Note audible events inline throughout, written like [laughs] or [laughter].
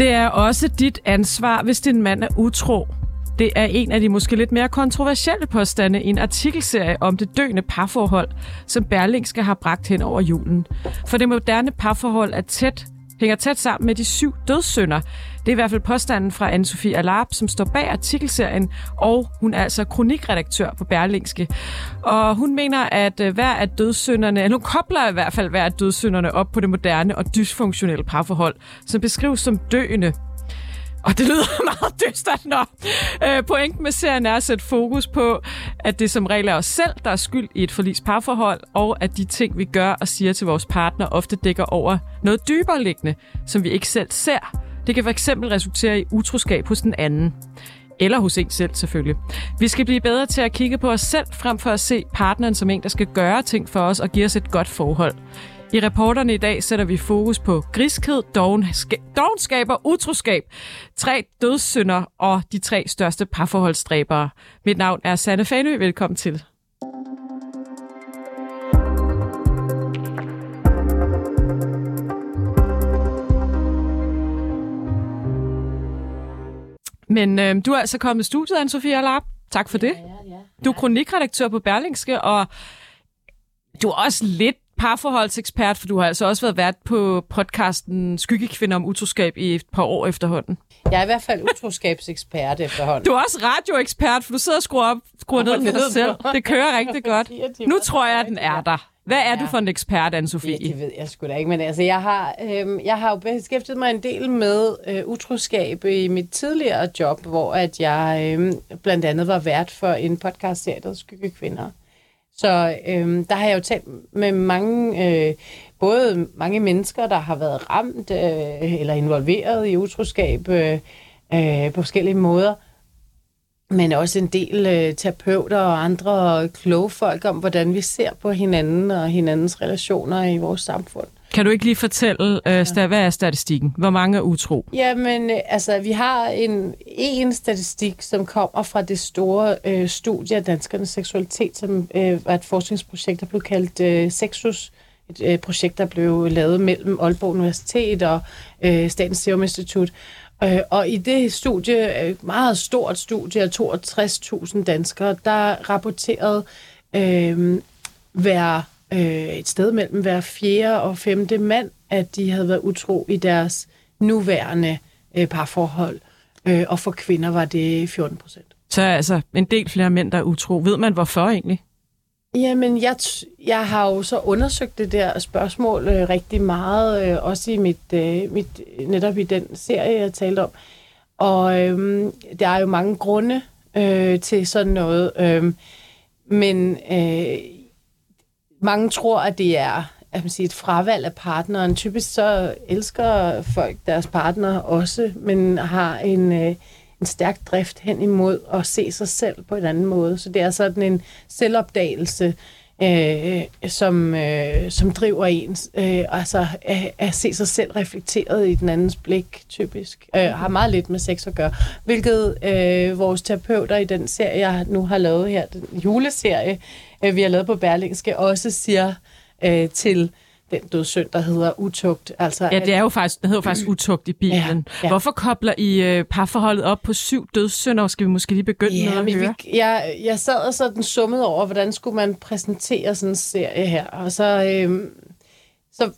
Det er også dit ansvar, hvis din mand er utro. Det er en af de måske lidt mere kontroversielle påstande i en artikelserie om det døende parforhold, som Berlingske har bragt hen over julen. For det moderne parforhold er tæt, hænger tæt sammen med de syv dødssynder. Det er i hvert fald påstanden fra Anne-Sophie Alarp, som står bag artikelserien, og hun er altså kronikredaktør på Berlingske. Og hun mener, at øh, hver af dødssynderne, eller hun kobler i hvert fald hver af dødssynderne op på det moderne og dysfunktionelle parforhold, som beskrives som døende. Og det lyder [laughs] meget dystert, når øh, pointen med serien er at sætte fokus på, at det som regel er os selv, der er skyld i et forlis parforhold, og at de ting, vi gør og siger til vores partner, ofte dækker over noget dybere liggende, som vi ikke selv ser. Det kan fx resultere i utroskab hos den anden. Eller hos en selv selvfølgelig. Vi skal blive bedre til at kigge på os selv, frem for at se partneren som en, der skal gøre ting for os og give os et godt forhold. I reporterne i dag sætter vi fokus på griskhed, dogenskab og utroskab. Tre dødssynder og de tre største parforholdsdræbere. Mit navn er Sanne Fanø. Velkommen til. Men øh, du er altså kommet i studiet, Anne-Sophie Alarp. Tak for det. Ja, ja, ja. Du er kronikredaktør på Berlingske, og du er også lidt parforholdsekspert, for du har altså også været vært på podcasten Skyggekvinder om utroskab i et par år efterhånden. Jeg er i hvert fald utroskabsekspert [laughs] efterhånden. Du er også radioekspert, for du sidder og skruer, op, skruer ned for dig selv. Det kører rigtig [laughs] godt. Nu tror jeg, at den er der. Hvad er ja. du for en ekspert, anne Sofie? Det, det ved jeg sgu da ikke, men altså, jeg har, øh, jeg har jo beskæftiget mig en del med øh, utroskab i mit tidligere job, hvor at jeg øh, blandt andet var vært for en podcast, der hedder Skyggekvinder. Så øh, der har jeg jo talt med mange, øh, både mange mennesker, der har været ramt øh, eller involveret i utroskab øh, øh, på forskellige måder, men også en del øh, terapeuter og andre kloge folk om, hvordan vi ser på hinanden og hinandens relationer i vores samfund. Kan du ikke lige fortælle, øh, ja. hvad er statistikken? Hvor mange er utro? Jamen, øh, altså, vi har en, en statistik, som kommer fra det store øh, studie af danskernes seksualitet, som øh, var et forskningsprojekt, der blev kaldt øh, Sexus. Et øh, projekt, der blev lavet mellem Aalborg Universitet og øh, Statens Serum Institut. Øh, og i det studie, et meget stort studie af 62.000 danskere, der rapporterede øh, hver øh, et sted mellem hver fjerde og femte mand, at de havde været utro i deres nuværende øh, parforhold. Øh, og for kvinder var det 14 procent. Så altså en del flere mænd, der er utro. Ved man hvorfor egentlig? Jamen, jeg, jeg har jo så undersøgt det der spørgsmål øh, rigtig meget, øh, også i mit, øh, mit, netop i den serie, jeg talte om. Og øh, der er jo mange grunde øh, til sådan noget. Øh, men øh, mange tror, at det er at man siger, et fravalg af partneren. Typisk så elsker folk deres partner også, men har en, øh, en stærk drift hen imod at se sig selv på en anden måde. Så det er sådan en selvopdagelse, øh, som, øh, som driver en, øh, altså at, at se sig selv reflekteret i den andens blik, typisk. Øh, har meget lidt med sex at gøre. Hvilket øh, vores terapeuter i den serie, jeg nu har lavet her, den juleserie, øh, vi har lavet på Berlingske, også siger øh, til den dødssynd, der hedder utugt. Altså, ja, det er jo faktisk, det hedder faktisk utugt i Bibelen. Ja, ja. Hvorfor kobler I øh, parforholdet op på syv dødssynder? Skal vi måske lige begynde ja, med at høre? Vi, jeg, jeg sad og sådan summet over, hvordan skulle man præsentere sådan en serie her. Og så, øh, så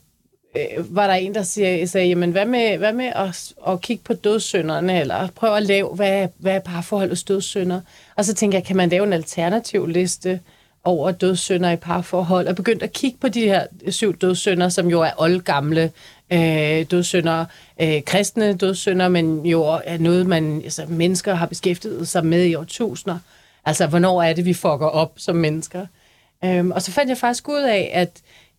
øh, var der en, der siger, sagde, jamen hvad med, hvad med at, at kigge på dødssynderne, eller prøve at lave, hvad, hvad er parforholdets dødssynder? Og så tænker jeg, kan man lave en alternativ liste? Over dødssynder i parforhold, og begyndt at kigge på de her syv dødssynder, som jo er oldgamle øh, dødssynder, øh, kristne dødssynder, men jo er noget, man, altså, mennesker har beskæftiget sig med i årtusinder. Altså, hvornår er det, vi fucker op som mennesker? Øhm, og så fandt jeg faktisk ud af, at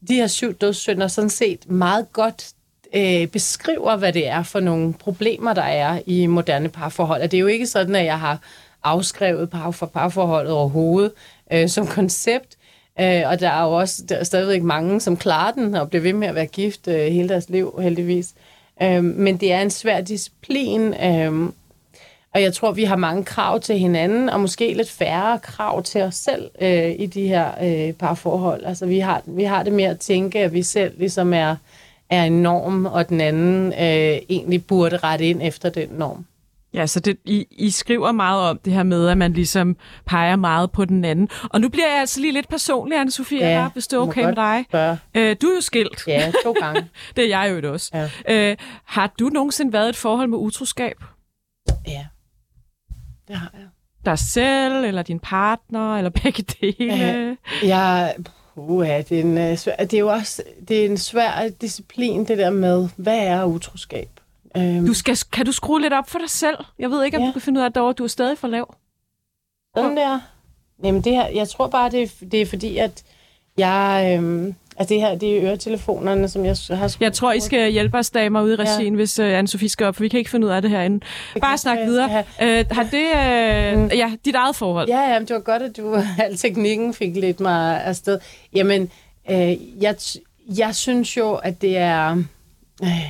de her syv dødssynder sådan set meget godt øh, beskriver, hvad det er for nogle problemer, der er i moderne parforhold. Og det er jo ikke sådan, at jeg har afskrevet par for parforholdet overhovedet øh, som koncept. Øh, og der er jo også der er stadigvæk mange, som klarer den og bliver ved med at være gift øh, hele deres liv, heldigvis. Øh, men det er en svær disciplin, øh, og jeg tror, vi har mange krav til hinanden, og måske lidt færre krav til os selv øh, i de her øh, parforhold. Altså, vi har, vi har det med at tænke, at vi selv ligesom er, er en norm, og den anden øh, egentlig burde rette ind efter den norm. Ja, så det, I, I skriver meget om det her med, at man ligesom peger meget på den anden. Og nu bliver jeg altså lige lidt personlig, anne Sofie, ja, her, hvis det er okay med dig. spørge. Øh, du er jo skilt. Ja, to gange. [laughs] Det er jeg jo også. Ja. Øh, har du nogensinde været i et forhold med utroskab? ja, det har jeg. Dig selv, eller din partner, eller [laughs] begge dele? Ja. Jeg, uha, det, er en, øh, svær, det er jo også det er en svær disciplin, det der med, hvad er utroskab? Øhm, Du skal, kan du skrue lidt op for dig selv? Jeg ved ikke, om Ja. du kan finde ud af, at derovre, du er stadig for lav. Sådan der. Jamen det her, jeg tror bare, det er, det er fordi, at jeg... Øhm, altså det her, det er øretelefonerne, som jeg har skruet Jeg tror, I skal hjælpe os damer ude i regien, ja. hvis uh, Anne-Sophie skal op, for vi kan ikke finde ud af det herinde. kan Bare snak videre. skal Uh, har det... Uh, Mm. Ja, dit eget forhold. Ja, ja, men det var godt, at du [laughs] al teknikken fik lidt mig afsted. Jamen, øh, jeg, jeg synes jo, at det er... Øh, det,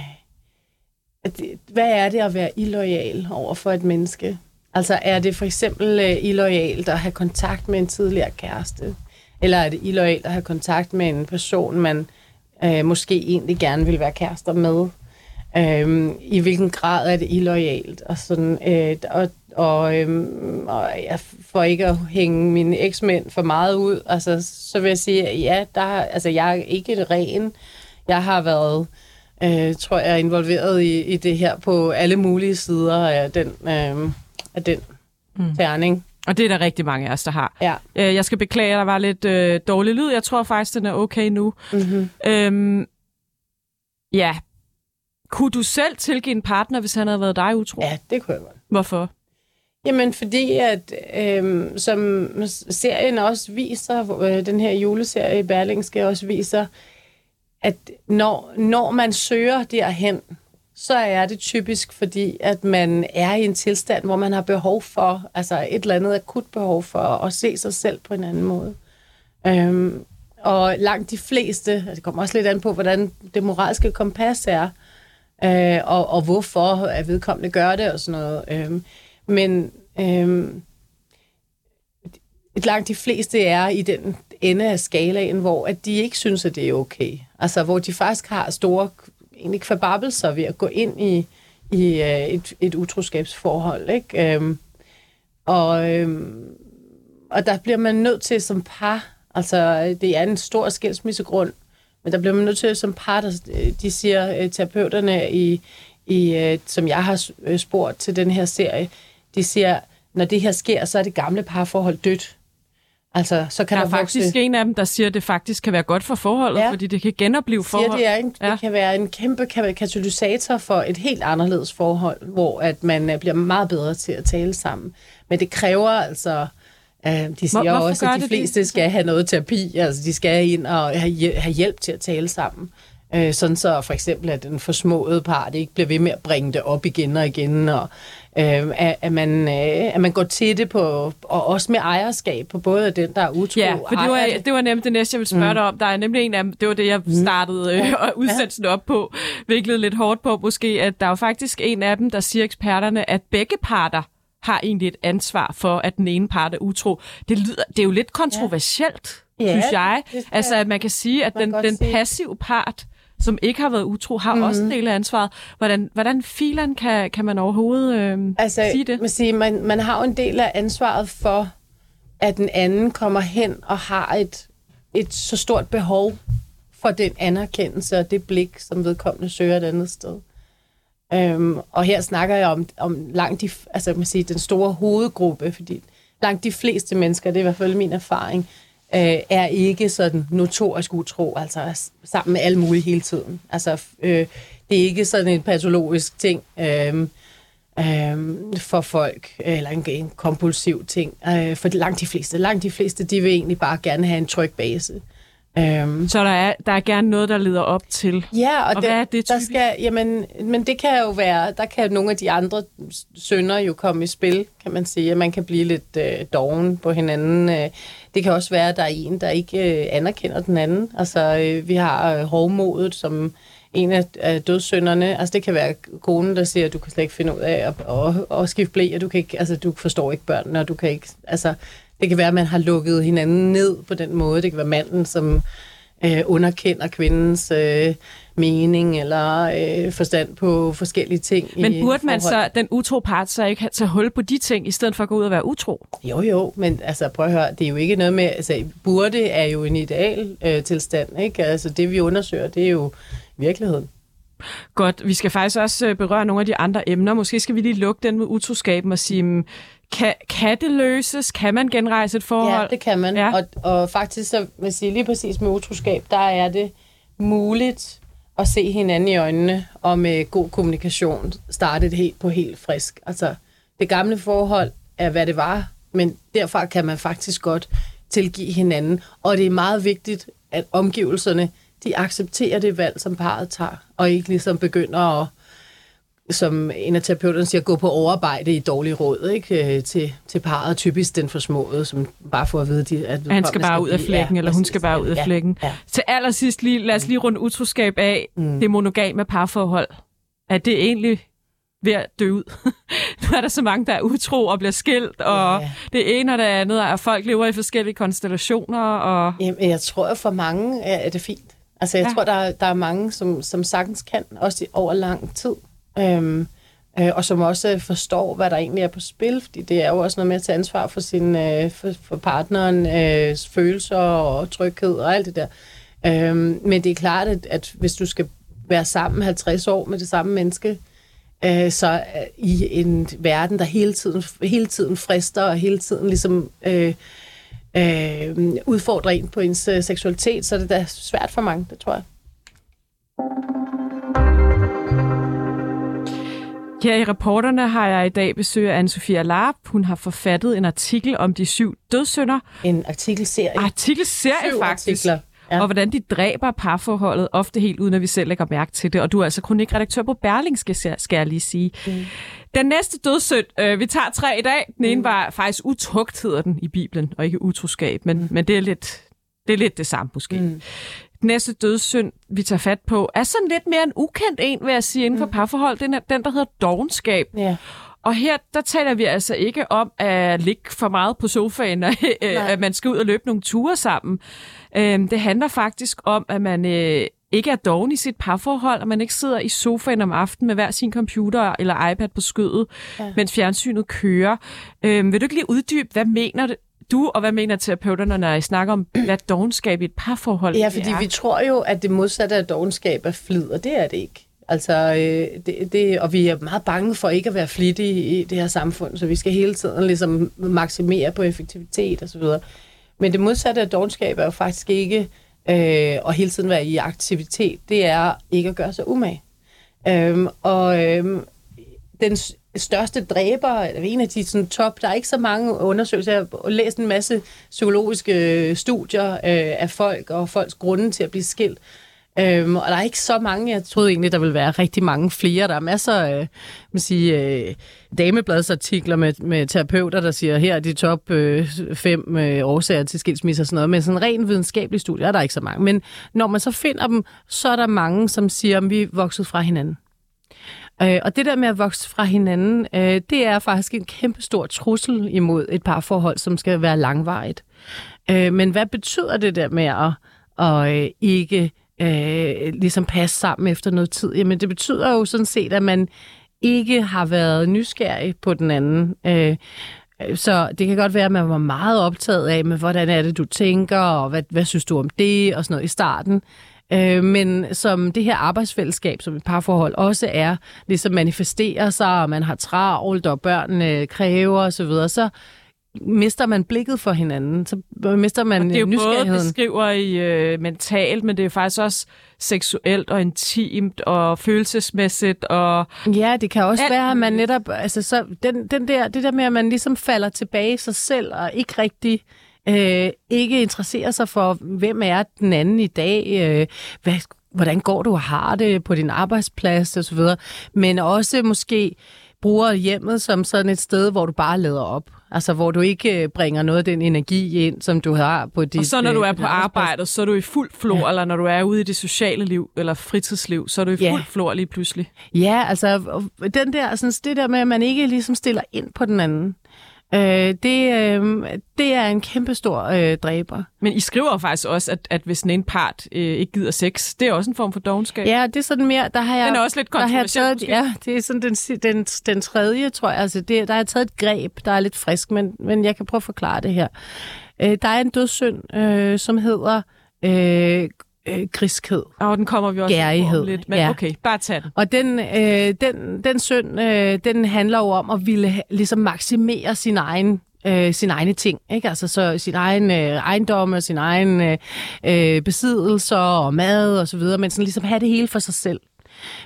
hvad er det at være illoyal over for et menneske? Altså, er det for eksempel øh, illoyalt at have kontakt med en tidligere kæreste? Eller er det illoyalt at have kontakt med en person, man øh, måske egentlig gerne vil være kærester med? Øhm, I hvilken grad er det illoyalt? Og, sådan, øh, og, og, øhm, og jeg, får ikke at hænge mine eksmænd for meget ud, altså, så vil jeg sige, at ja, der, altså, jeg er ikke ren. Jeg har været, øh, tror jeg, involveret i, i det her på alle mulige sider af den, øh, af den Mm. terning. Og det er der rigtig mange af os, der har. Ja. Uh, jeg skal beklage, at der var lidt uh, dårlig lyd. Jeg tror faktisk, den er okay nu. Mm-hmm. Øhm, ja. Kunne du selv tilgive en partner, hvis han havde været dig utro? Ja, det kunne jeg godt. Hvorfor? Jamen, fordi at, øhm, som serien også viser, øh, den her juleserie i Berlingske også viser, at når, når man søger derhen, så er det typisk fordi, at man er i en tilstand, hvor man har behov for, altså et eller andet akut behov for at se sig selv på en anden måde. Øhm, og langt de fleste, og det kommer også lidt an på, hvordan det moralske kompas er, øh, og, og hvorfor at vedkommende gør det og sådan noget. Øhm, men øhm, et langt de fleste er i den ende af skalaen, hvor at de ikke synes, at det er okay. Altså, hvor de faktisk har store egentlig kvababelser ved at gå ind i, i øh, et, et utroskabsforhold. Ikke? Øhm, og, øhm, og der bliver man nødt til som par, altså det er en stor skilsmissegrund, men der bliver man nødt til som par, der, øh, de siger øh, terapeuterne, i, i, øh, som jeg har øh, spurgt til den her serie, de siger, når det her sker, så er det gamle parforhold dødt. Altså, så kan Der der, er faktisk vokse... en af dem, der siger, at det faktisk kan være godt for forholdet, Ja. fordi det kan genopleve siger, forhold. det, er en, Ja. det kan være en kæmpe ka- katalysator for et helt anderledes forhold, hvor at man øh, bliver meget bedre til at tale sammen. Men det kræver altså... Øh, de siger hvorfor også, at de fleste det? skal have noget terapi. Altså, de skal ind og have hjælp til at tale sammen. Øh, sådan så for eksempel, at den forsmåede part ikke bliver ved med at bringe det op igen og igen, og øh, at, at, man, øh, at man går til det på, og også med ejerskab på både den, der er utro Ja, for det var, det var nemlig det næste, jeg ville spørge mm. dig om. Der er nemlig en af dem, det var det, jeg startede øh, og udsendelsen op på, viklet lidt hårdt på måske, at der er jo faktisk en af dem, der siger eksperterne, at begge parter har egentlig et ansvar for, at den ene part er utro. Det, lyder, det er jo lidt kontroversielt, Ja, ja, synes jeg. det skal- Altså, at man kan sige, at den, den passive part, som ikke har været utro, har mm-hmm. også en del af ansvaret. Hvordan, hvordan filen kan, kan man overhovedet øh, altså, sige det? Man, siger, man, man har jo en del af ansvaret for, at den anden kommer hen og har et, et så stort behov for den anerkendelse og det blik, som vedkommende søger et andet sted. Øhm, og her snakker jeg om, om langt de, altså, man siger, den store hovedgruppe, fordi langt de fleste mennesker, det er i hvert fald min erfaring, øh, er ikke sådan notorisk utro, altså sammen med alle mulige hele tiden. Altså, øh, det er ikke sådan en patologisk ting øh, øh, for folk, eller en, en kompulsiv ting. Øh, for langt de fleste, langt de fleste, de vil egentlig bare gerne have en tryg base. Øh, Så der er, der er gerne noget, der leder op til. Ja, og, Og det, hvad er det der typisk? skal, jamen, men det kan jo være, der kan nogle af de andre sønner jo komme i spil, kan man sige, man kan blive lidt øh, doven på hinanden. Øh, det kan også være, at der er en, der ikke øh, anerkender den anden. Altså, øh, vi har øh, hovmodet som en af, af dødssynderne. Altså, det kan være konen, der siger, at du kan slet ikke finde ud af at, at, at skifte blæ, og du, kan ikke, altså, du forstår ikke børnene, og du kan ikke... Altså, det kan være, at man har lukket hinanden ned på den måde. Det kan være manden, som øh, underkender kvindens øh, mening eller øh, forstand på forskellige ting. Men burde man forhold. så, den utro part, så ikke tage hul på de ting, i stedet for at gå ud og være utro? Jo, jo, men altså prøv at høre, det er jo ikke noget med, altså burde er jo en ideal øh, tilstand, ikke? Altså det vi undersøger, det er jo virkeligheden. Godt, vi skal faktisk også øh, berøre nogle af de andre emner. Måske skal vi lige lukke den med utroskaben og sige, mm, kan, kan det løses? Kan man genrejse et forhold? Ja, det kan man. Ja. Og, og faktisk, så vil jeg sige, lige præcis med utroskab, der er det muligt at se hinanden i øjnene og med god kommunikation starte det helt på helt frisk. Altså, det gamle forhold er, hvad det var, men derfra kan man faktisk godt tilgive hinanden. Og det er meget vigtigt, at omgivelserne, de accepterer det valg, som parret tager, og ikke ligesom begynder at som en af terapeuterne siger, gå på overarbejde i dårlig råd ikke? Øh, Til, til parret, typisk den forsmåede, som bare får at vide, de, at Han skal bare ud af flækken, ja, eller hun skal bare ud af flækken. Ja. Til allersidst lige, lad os lige runde utroskab af. Mm. Det monogame parforhold. Er det egentlig ved at dø ud? [laughs] nu er der så mange, der er utro og bliver skilt, og Ja. det ene og det andet, og folk lever i forskellige konstellationer. Og... Jamen, jeg tror, at for mange er det fint. Altså, jeg Ja. tror, der, er- der er mange, som, som sagtens kan, også i, over lang tid. Øhm, øh, og som også øh, forstår, hvad der egentlig er på spil, fordi det er jo også noget med at tage ansvar for, sin, øh, for, for partneren, øh, følelser og tryghed og alt det der. Øhm, men det er klart, at, at hvis du skal være sammen 50 år med det samme menneske, øh, så øh, i en verden, der hele tiden, hele tiden frister og hele tiden ligesom øh, øh, udfordrer en på ens øh, seksualitet, så er det da svært for mange, det tror jeg. Her i reporterne har jeg i dag besøg af Anne-Sophia Larp. Hun har forfattet en artikel om de syv dødssynder. En artikelserie. Artikelserie Syv faktisk. artikler. Ja. Og hvordan de dræber parforholdet, ofte helt uden at vi selv lægger mærke til det. Og du er altså kronikredaktør på Berlingske, skal skal jeg lige sige. Mm. Den næste dødssynd, øh, vi tager tre i dag. Den ene Mm. var faktisk utugt, hedder den i Bibelen, og ikke utroskab. Men, mm. men det, er lidt, det er lidt det samme måske. Mm. Næste dødssynd, vi tager fat på, er sådan lidt mere en ukendt en, vil jeg sige, inden for parforhold. Den er den, der hedder dogenskab. Ja. Og her, der taler vi altså ikke om at ligge for meget på sofaen, og [laughs] øh, at man skal ud og løbe nogle ture sammen. Øhm, Det handler faktisk om, at man øh, ikke er doven i sit parforhold, og man ikke sidder i sofaen om aftenen med hver sin computer eller iPad på skødet, ja. mens fjernsynet kører. Øhm, Vil du ikke lige uddybe, hvad mener du, og hvad mener terapeuterne, når I snakker om, hvad dogenskab i et parforhold ja, fordi vi tror jo, at det modsatte af dogenskab er flid, og det er det ikke. Altså, øh, det, det, og vi er meget bange for ikke at være flittige i det her samfund, så vi skal hele tiden ligesom maksimere på effektivitet og så videre. Men det modsatte af dogenskab er jo faktisk ikke øh, at hele tiden være i aktivitet. Det er ikke at gøre sig umage. Øhm, og øhm, den største dræber, eller en af de sådan, top, der er ikke så mange undersøgelser. Jeg har læst en masse psykologiske øh, studier øh, af folk og folks grunde til at blive skilt. Øhm, og der er ikke så mange, jeg troede egentlig, der ville være rigtig mange flere. Der er masser af man sige, øh, damebladsartikler med, med terapeuter, der siger, her er de top øh, fem øh, årsager til skilsmisse og sådan noget. Men sådan ren videnskabelig studie er der ikke så mange. Men når man så finder dem, så er der mange, som siger, at vi er vokset fra hinanden. Øh, og det der med at vokse fra hinanden, øh, det er faktisk en kæmpe stor trussel imod et parforhold, som skal være langvarigt. Øh, men hvad betyder det der med at, at øh, ikke øh, ligesom passe sammen efter noget tid? Jamen det betyder jo sådan set, at man ikke har været nysgerrig på den anden. Øh, så det kan godt være, at man var meget optaget af, men hvordan er det, du tænker, og hvad, hvad synes du om det, og sådan noget i starten. Øh, men som det her arbejdsfællesskab, som et parforhold også er, ligesom manifesterer sig, og man har travlt, og børnene kræver osv., så, videre, så mister man blikket for hinanden, så mister man Det er jo både nysgerrigheden. beskriver i øh, mentalt, men det er faktisk også seksuelt og intimt og følelsesmæssigt og Ja, det kan også Alt være, at man netop, altså så, den, den der, det der med, at man ligesom falder tilbage i sig selv, og ikke rigtig øh, ikke interesserer sig for, hvem er den anden i dag, øh, hvad, hvordan går du og har det på din arbejdsplads osv., men også måske bruger hjemmet som sådan et sted, hvor du bare lader op. Altså, hvor du ikke øh, bringer noget af den energi ind, som du har på dit Og så når du øh, er på arbejdet, så er du i fuld flor, ja. Eller når du er ude i det sociale liv eller fritidsliv, så er du i Ja. fuld flor lige pludselig. Ja, altså den der, sådan, det der med, at man ikke ligesom stiller ind på den anden. Øh, det, øh, det er en kæmpestor øh, dræber. Men I skriver faktisk også, at, at hvis den ene part øh, ikke gider sex, det er også en form for dogenskab. Ja, det er sådan mere, der har jeg... Den er også lidt kontroversiel, taget. Ja, det er sådan den, den, den tredje, tror jeg. Altså, det, der har jeg taget et greb, der er lidt frisk, men, men jeg kan prøve at forklare det her. Øh, der er en dødssynd, øh, som hedder øh, øh, griskhed. Og den kommer vi også på om Gærighed, lidt. Men ja. okay, bare tag den. Og den, øh, den, den synd, øh, den handler jo om at ville ligesom maksimere sin egen øh, sine egne ting, ikke? Altså så sin egen øh, ejendom og sin egen øh, øh, besiddelser og mad og så videre, men sådan ligesom have det hele for sig selv.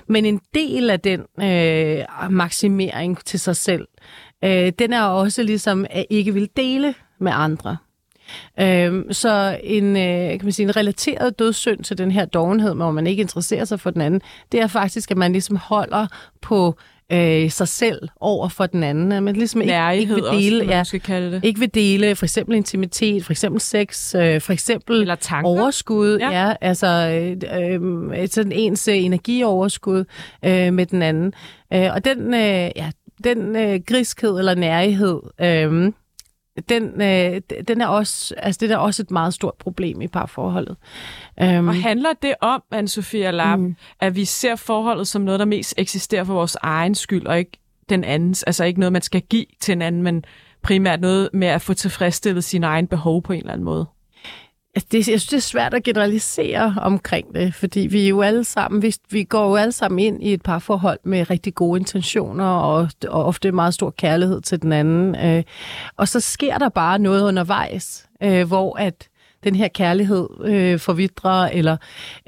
Men en del af den øh, maksimering til sig selv, øh, den er også ligesom at ikke vil dele med andre. Øhm, så en, øh, kan man sige, en relateret dødssynd til den her dovenhed, hvor man ikke interesserer sig for den anden, det er faktisk, at man ligesom holder på øh, sig selv over for den anden. At man ligesom ikke, ikke vil også, dele, man ja, måske kalde det. ikke vil dele for eksempel intimitet, for eksempel sex, øh, for eksempel Eller tanker. overskud, Ja. ja, altså øh, øh, sådan ens øh, energioverskud øh, med den anden. Øh, og den, øh, ja, den øh, griskhed eller nærighed, øh, den, øh, den er også, altså det er også et meget stort problem i parforholdet. Um, Og handler det om, Anne-Sophia Lapp, mm. at vi ser forholdet som noget, der mest eksisterer for vores egen skyld, og ikke den andens? Altså ikke noget, man skal give til en anden, men primært noget med at få tilfredsstillet sine egne behov på en eller anden måde. Altså, det, jeg synes, det er svært at generalisere omkring det, fordi vi er jo alle sammen, vi, vi går jo alle sammen ind i et parforhold med rigtig gode intentioner og, og ofte meget stor kærlighed til den anden. Øh, og så sker der bare noget undervejs, øh, hvor at den her kærlighed øh, forvidrer, eller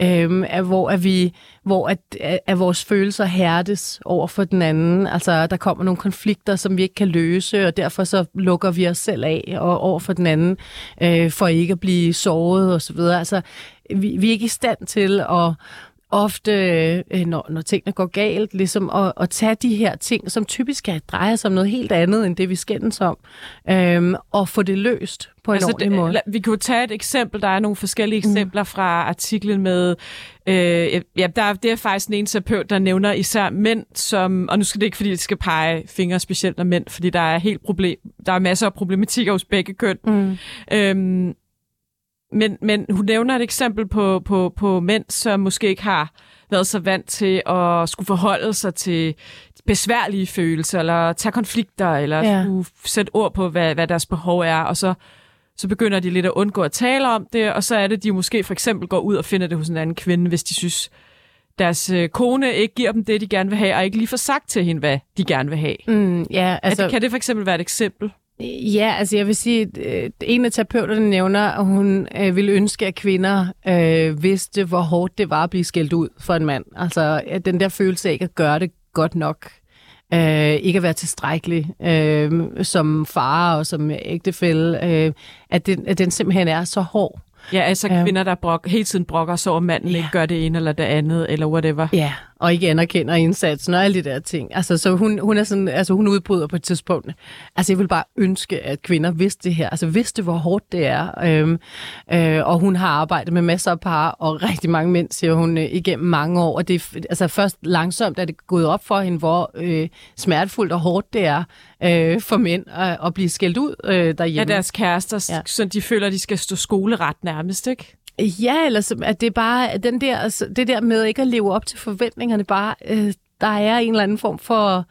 øh, er, hvor, er vi, hvor at, at vores følelser hærdes over for den anden. Altså, der kommer nogle konflikter, som vi ikke kan løse, og derfor så lukker vi os selv af og over for den anden, øh, for ikke at blive såret og så videre. Altså, vi, vi er ikke i stand til at ofte, øh, når, når tingene går galt, ligesom at, at tage de her ting, som typisk kan dreje sig om noget helt andet, end det vi skændes om, øhm, og få det løst på en altså, ordentlig måde. vi jo tage et eksempel. Der er nogle forskellige eksempler mm. fra artiklen med... Øh, ja, der, det er faktisk en terapeut, der nævner især mænd, som... Og nu skal det ikke, fordi det skal pege fingre specielt af mænd, fordi der er helt problem, der er masser af problematikker hos begge køn. Mm. Øhm, men, men hun nævner et eksempel på, på, på mænd, som måske ikke har været så vant til at skulle forholde sig til besværlige følelser, eller tage konflikter, eller Ja. sætte ord på, hvad, hvad deres behov er, og så, så begynder de lidt at undgå at tale om det, og så er det, de måske for eksempel går ud og finder det hos en anden kvinde, hvis de synes, deres øh, kone ikke giver dem det, de gerne vil have, og ikke lige får sagt til hende, hvad de gerne vil have. Mm, ja, altså, det, kan det for eksempel være et eksempel? Ja, altså jeg vil sige, at øh, en af terapeuterne nævner, at hun øh, ville ønske, at kvinder øh, vidste, hvor hårdt det var at blive skældt ud for en mand. Altså at den der følelse af ikke at gøre det godt nok. Øh, ikke at være tilstrækkelig øh, som far og som ægtefælle, øh, at, den, at den simpelthen er så hård. Ja, altså Ja. kvinder, der brok, hele tiden brokker over, at manden ja. ikke gør det ene eller det andet, eller whatever. Ja, og ikke anerkender indsatsen og alle de der ting. Altså, så hun, hun er sådan, altså hun udbryder på et tidspunkt. Altså, jeg vil bare ønske, at kvinder vidste det her. Altså, vidste, hvor hårdt det er. Øhm, øh, og hun har arbejdet med masser af par, og rigtig mange mænd, siger hun, øh, igennem mange år. Og det er altså, først langsomt er det gået op for hende, hvor øh, smertefuldt og hårdt det er øh, for mænd at, at blive skældt ud øh, Ja, derhjemme. deres kærester, Ja. ja. så de føler, at de skal stå skoleret nærmest, ikke? Ja, eller at det er bare den der, altså, det der med ikke at leve op til forventningerne, bare, øh, der er en eller anden form for,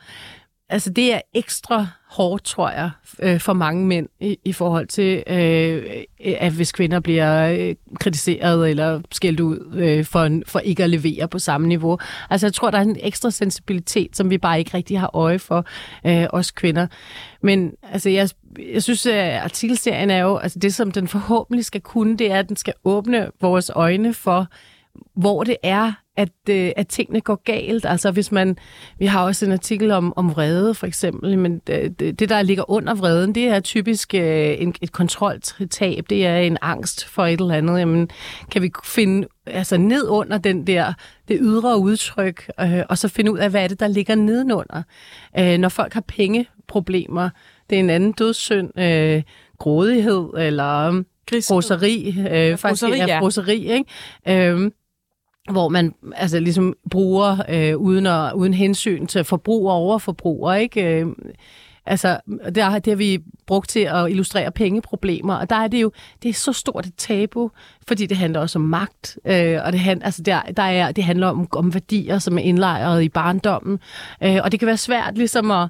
altså det er ekstra hårdt, tror jeg, øh, for mange mænd i, i forhold til, øh, at hvis kvinder bliver øh, kritiseret eller skældt ud øh, for, for ikke at levere på samme niveau. Altså jeg tror, der er en ekstra sensibilitet, som vi bare ikke rigtig har øje for, øh, os kvinder. Men altså, jeg, jeg synes, at artikelserien er jo, altså det som den forhåbentlig skal kunne, det er, at den skal åbne vores øjne for, hvor det er, at, øh, at tingene går galt. Altså hvis man, vi har også en artikel om, om vrede for eksempel, men det, det, der ligger under vreden, det er typisk øh, en, et kontroltab, det er en angst for et eller andet. Jamen, kan vi finde altså ned under den der, det ydre udtryk, øh, og så finde ud af, hvad er det, der ligger nedenunder. Øh, når folk har pengeproblemer, det er en anden dødssynd, øh, grådighed eller roseri, øh, faktisk froseri, ja, ja. froseri, ikke? Øhm, hvor man altså ligesom bruger øh, uden, at, uden hensyn til forbrug og overforbrug, ikke? Øh, Altså, det har, det har vi brugt til at illustrere pengeproblemer, og der er det jo, det er så stort et tabu, fordi det handler også om magt, øh, og det, hand, altså der, der er, det handler om, om værdier, som er indlejret i barndommen, øh, og det kan være svært ligesom at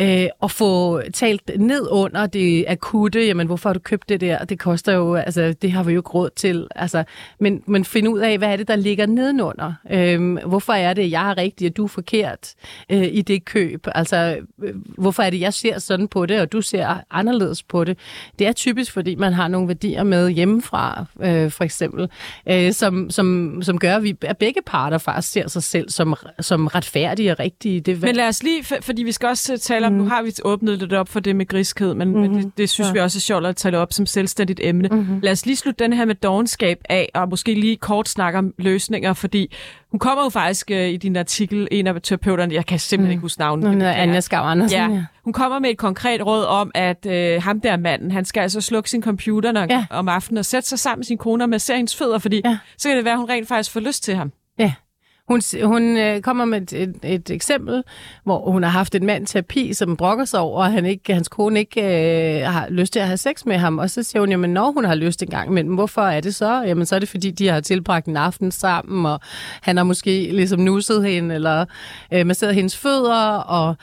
øh, at få talt ned under det akutte, jamen hvorfor har du købt det der? Det koster jo, altså det har vi jo ikke råd til. Altså, men, men finde ud af, hvad er det, der ligger nedenunder? Øh, hvorfor er det, jeg er rigtig, og du er forkert øh, i det køb? Altså, øh, hvorfor er det, jeg ser sådan på det, og du ser anderledes på det? Det er typisk, fordi man har nogle værdier med hjemmefra, øh, for eksempel, øh, som, som, som gør, at vi at begge parter faktisk ser sig selv som, som retfærdige og rigtige. Det, men lad os lige, for, fordi vi skal også tale tale om, mm. nu har vi åbnet lidt op for det med griskhed, men, mm. men det, det synes ja. vi også er sjovt at tale op som selvstændigt emne. Mm-hmm. Lad os lige slutte den her med dogenskab af, og måske lige kort snakke om løsninger, fordi hun kommer jo faktisk uh, i din artikel, en af terapeuterne, jeg kan simpelthen mm. ikke huske navnet. Hun er Anja Skav Andersen. Ja. ja. Hun kommer med et konkret råd om, at uh, ham der manden, han skal altså slukke sin computer når, ja. om aftenen og sætte sig sammen med sin kone og massere hendes fødder, fordi ja. så kan det være, at hun rent faktisk får lyst til ham. Ja. Hun, hun øh, kommer med et, et, et eksempel, hvor hun har haft en mand terapi, som brokker sig over, at han ikke, hans kone ikke øh, har lyst til at have sex med ham. Og så siger hun, jamen når hun har lyst en gang men hvorfor er det så? Jamen så er det, fordi de har tilbragt en aften sammen, og han har måske ligesom nusset hende, eller øh, masseret hendes fødder, og...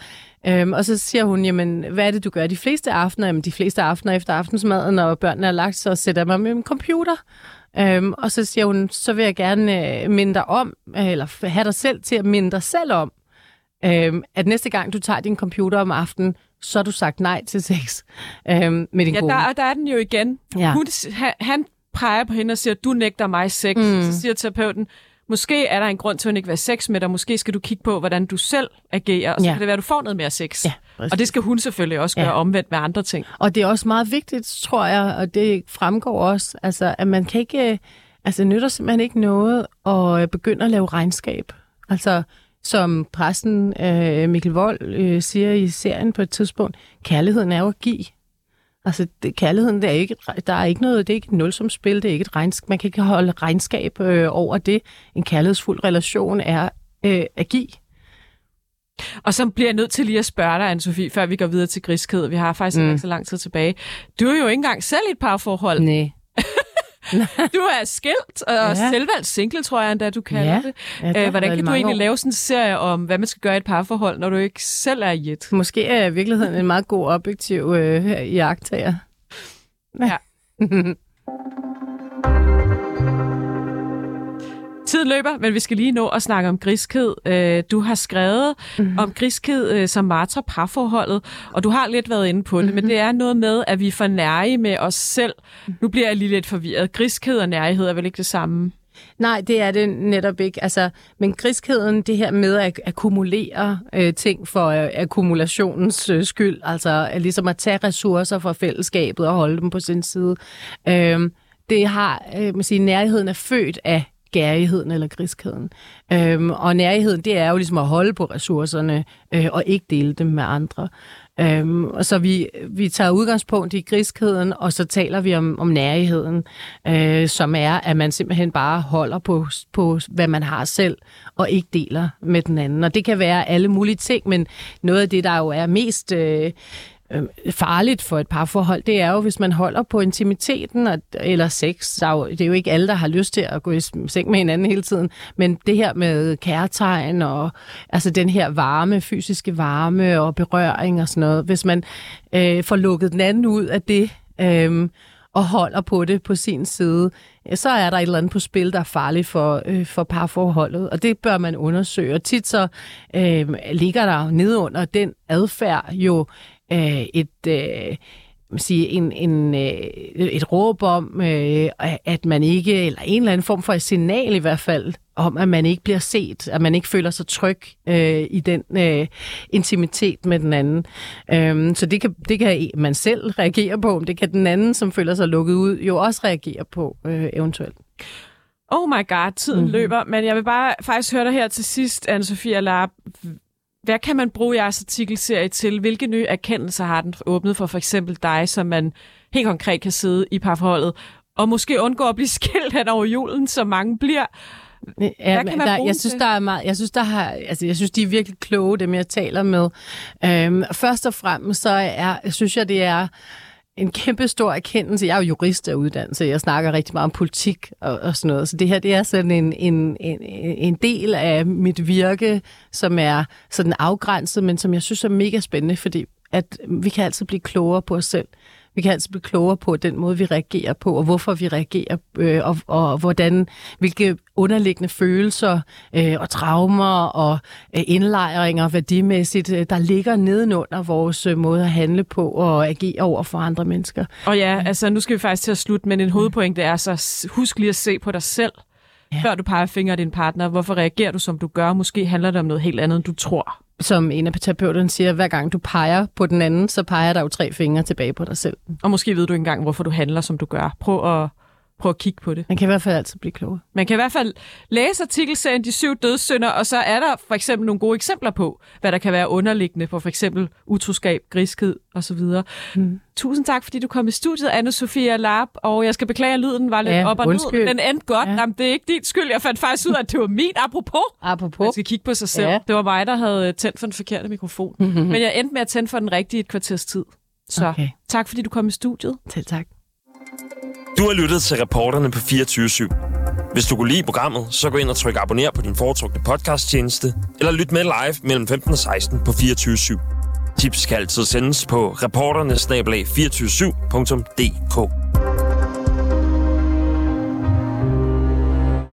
Øhm, og så siger hun, jamen, hvad er det, du gør de fleste aftener? Jamen, de fleste aftener efter aftensmaden, når børnene er lagt, så sætter jeg mig med min computer. Øhm, og så siger hun, så vil jeg gerne øh, minde dig om, eller have dig selv til at minde dig selv om, øhm, at næste gang du tager din computer om aftenen, så har du sagt nej til sex øhm, med din ja, kone. Der, der er den jo igen. Ja. Hun, han, han peger på hende og siger, du nægter mig sex. Mm. Så siger terapeuten, måske er der en grund til, at hun ikke vil have sex med dig. Måske skal du kigge på, hvordan du selv agerer, og så ja. kan det være, at du får noget mere sex. Ja, og det skal hun selvfølgelig også gøre ja. omvendt med andre ting. Og det er også meget vigtigt, tror jeg, og det fremgår også, altså, at man kan ikke... Altså, nytter simpelthen ikke noget at begynde at lave regnskab. Altså, som præsten øh, Mikkel Vold øh, siger i serien på et tidspunkt, kærligheden er jo at give. Altså, det, kærligheden, det er ikke, der er ikke noget, det er ikke et nulsumspil, det er ikke et regnskab, man kan ikke holde regnskab øh, over det. En kærlighedsfuld relation er øh, at give. Og så bliver jeg nødt til lige at spørge dig, Anne-Sophie, før vi går videre til griskhed. Vi har faktisk mm. ikke så lang tid tilbage. Du er jo ikke engang selv i et parforhold. Nej. [laughs] du er skilt og ja. selvvalgt single, tror jeg endda, du kalder ja. det. Ja, Hvordan kan du egentlig år. lave sådan en serie om, hvad man skal gøre i et parforhold, når du ikke selv er i et? Måske er jeg i virkeligheden en meget god objektiv øh, jagttager. Ja. [laughs] [laughs] Tiden løber, men vi skal lige nå at snakke om griskhed. Øh, du har skrevet mm-hmm. om griskhed øh, som martrer parforholdet, og du har lidt været inde på det, mm-hmm. men det er noget med, at vi er for nære med os selv. Nu bliver jeg lige lidt forvirret. Griskhed og nærhed er vel ikke det samme? Nej, det er det netop ikke. Altså, men griskheden, det her med at akkumulere øh, ting for øh, akkumulationens øh, skyld, altså ligesom at tage ressourcer fra fællesskabet og holde dem på sin side, øh, det har, øh, man siger, nærheden er født af gærigheden eller griskheden. Øhm, og nærigheden, det er jo ligesom at holde på ressourcerne øh, og ikke dele dem med andre. Øhm, og så vi, vi tager udgangspunkt i griskheden, og så taler vi om, om nærigheden, øh, som er, at man simpelthen bare holder på, på, hvad man har selv, og ikke deler med den anden. Og det kan være alle mulige ting, men noget af det, der jo er mest øh, øh, farligt for et parforhold, det er jo, hvis man holder på intimiteten og, eller sex. Der er jo, det er jo ikke alle, der har lyst til at gå i seng med hinanden hele tiden, men det her med kærtegn og altså den her varme, fysiske varme og berøring og sådan noget, hvis man øh, får lukket den anden ud af det, øh, og holder på det på sin side, øh, så er der et eller andet på spil, der er farligt for, øh, for parforholdet, og det bør man undersøge. Og tit så øh, ligger der nede under den adfærd jo øh, et... Øh, sige, en, en, øh, et råb om, øh, at man ikke, eller en eller anden form for et signal i hvert fald, om at man ikke bliver set, at man ikke føler sig tryg øh, i den øh, intimitet med den anden. Øh, så det kan, det kan man selv reagere på, men det kan den anden, som føler sig lukket ud, jo også reagere på øh, eventuelt. Oh my god, tiden mm-hmm. løber, men jeg vil bare faktisk høre dig her til sidst, Anne-Sophie Alarp. Hvad kan man bruge jeres artikelserie til? Hvilke nye erkendelser har den åbnet for for eksempel dig, som man helt konkret kan sidde i parforholdet og måske undgå at blive [laughs] skilt hen over julen, som mange bliver? Ja, men der, jeg synes, der er meget, jeg synes, der har, altså, jeg synes, de er virkelig kloge, dem jeg taler med. Øhm, først og fremmest, så er, synes jeg, det er en kæmpe stor erkendelse. Jeg er jo jurist af uddannelse. Jeg snakker rigtig meget om politik og, og sådan noget. Så det her, det er sådan en, en, en, en del af mit virke, som er sådan afgrænset, men som jeg synes er mega spændende, fordi at vi kan altid blive klogere på os selv. Vi kan altid blive klogere på den måde, vi reagerer på, og hvorfor vi reagerer, øh, og, og hvordan, hvilke underliggende følelser øh, og traumer og øh, indlejringer værdimæssigt, øh, der ligger nedenunder vores øh, måde at handle på og agere over for andre mennesker. Og ja, altså nu skal vi faktisk til at slutte, men en hovedpointe er så husk lige at se på dig selv, ja. før du peger fingre af din partner. Hvorfor reagerer du, som du gør? Måske handler det om noget helt andet, end du tror som en af terapeuterne siger, hver gang du peger på den anden, så peger der jo tre fingre tilbage på dig selv. Og måske ved du ikke engang, hvorfor du handler, som du gør. Prøv at prøve at kigge på det. Man kan i hvert fald altid blive klogere. Man kan i hvert fald læse artikelserien De syv dødssynder, og så er der for eksempel nogle gode eksempler på, hvad der kan være underliggende på for eksempel utroskab, griskhed osv. Mm. Tusind tak, fordi du kom i studiet, anne Sofia Larp, og jeg skal beklage, at lyden var lidt ja, op og undskyld. ned. Den endte godt. Ja. Jamen, det er ikke din skyld. Jeg fandt faktisk ud af, at det var min. Apropos. Apropos. Man skal kigge på sig selv. Ja. Det var mig, der havde tændt for den forkerte mikrofon. Mm-hmm. [laughs] Men jeg endte med at tænde for den rigtige et kvarters tid. Så okay. tak, fordi du kom i studiet. Selv tak. Du har lyttet til reporterne på 24 /7. Hvis du kunne lide programmet, så gå ind og tryk abonner på din foretrukne podcasttjeneste, eller lyt med live mellem 15 og 16 på 24 /7. Tips kan altid sendes på reporternesnablag247.dk.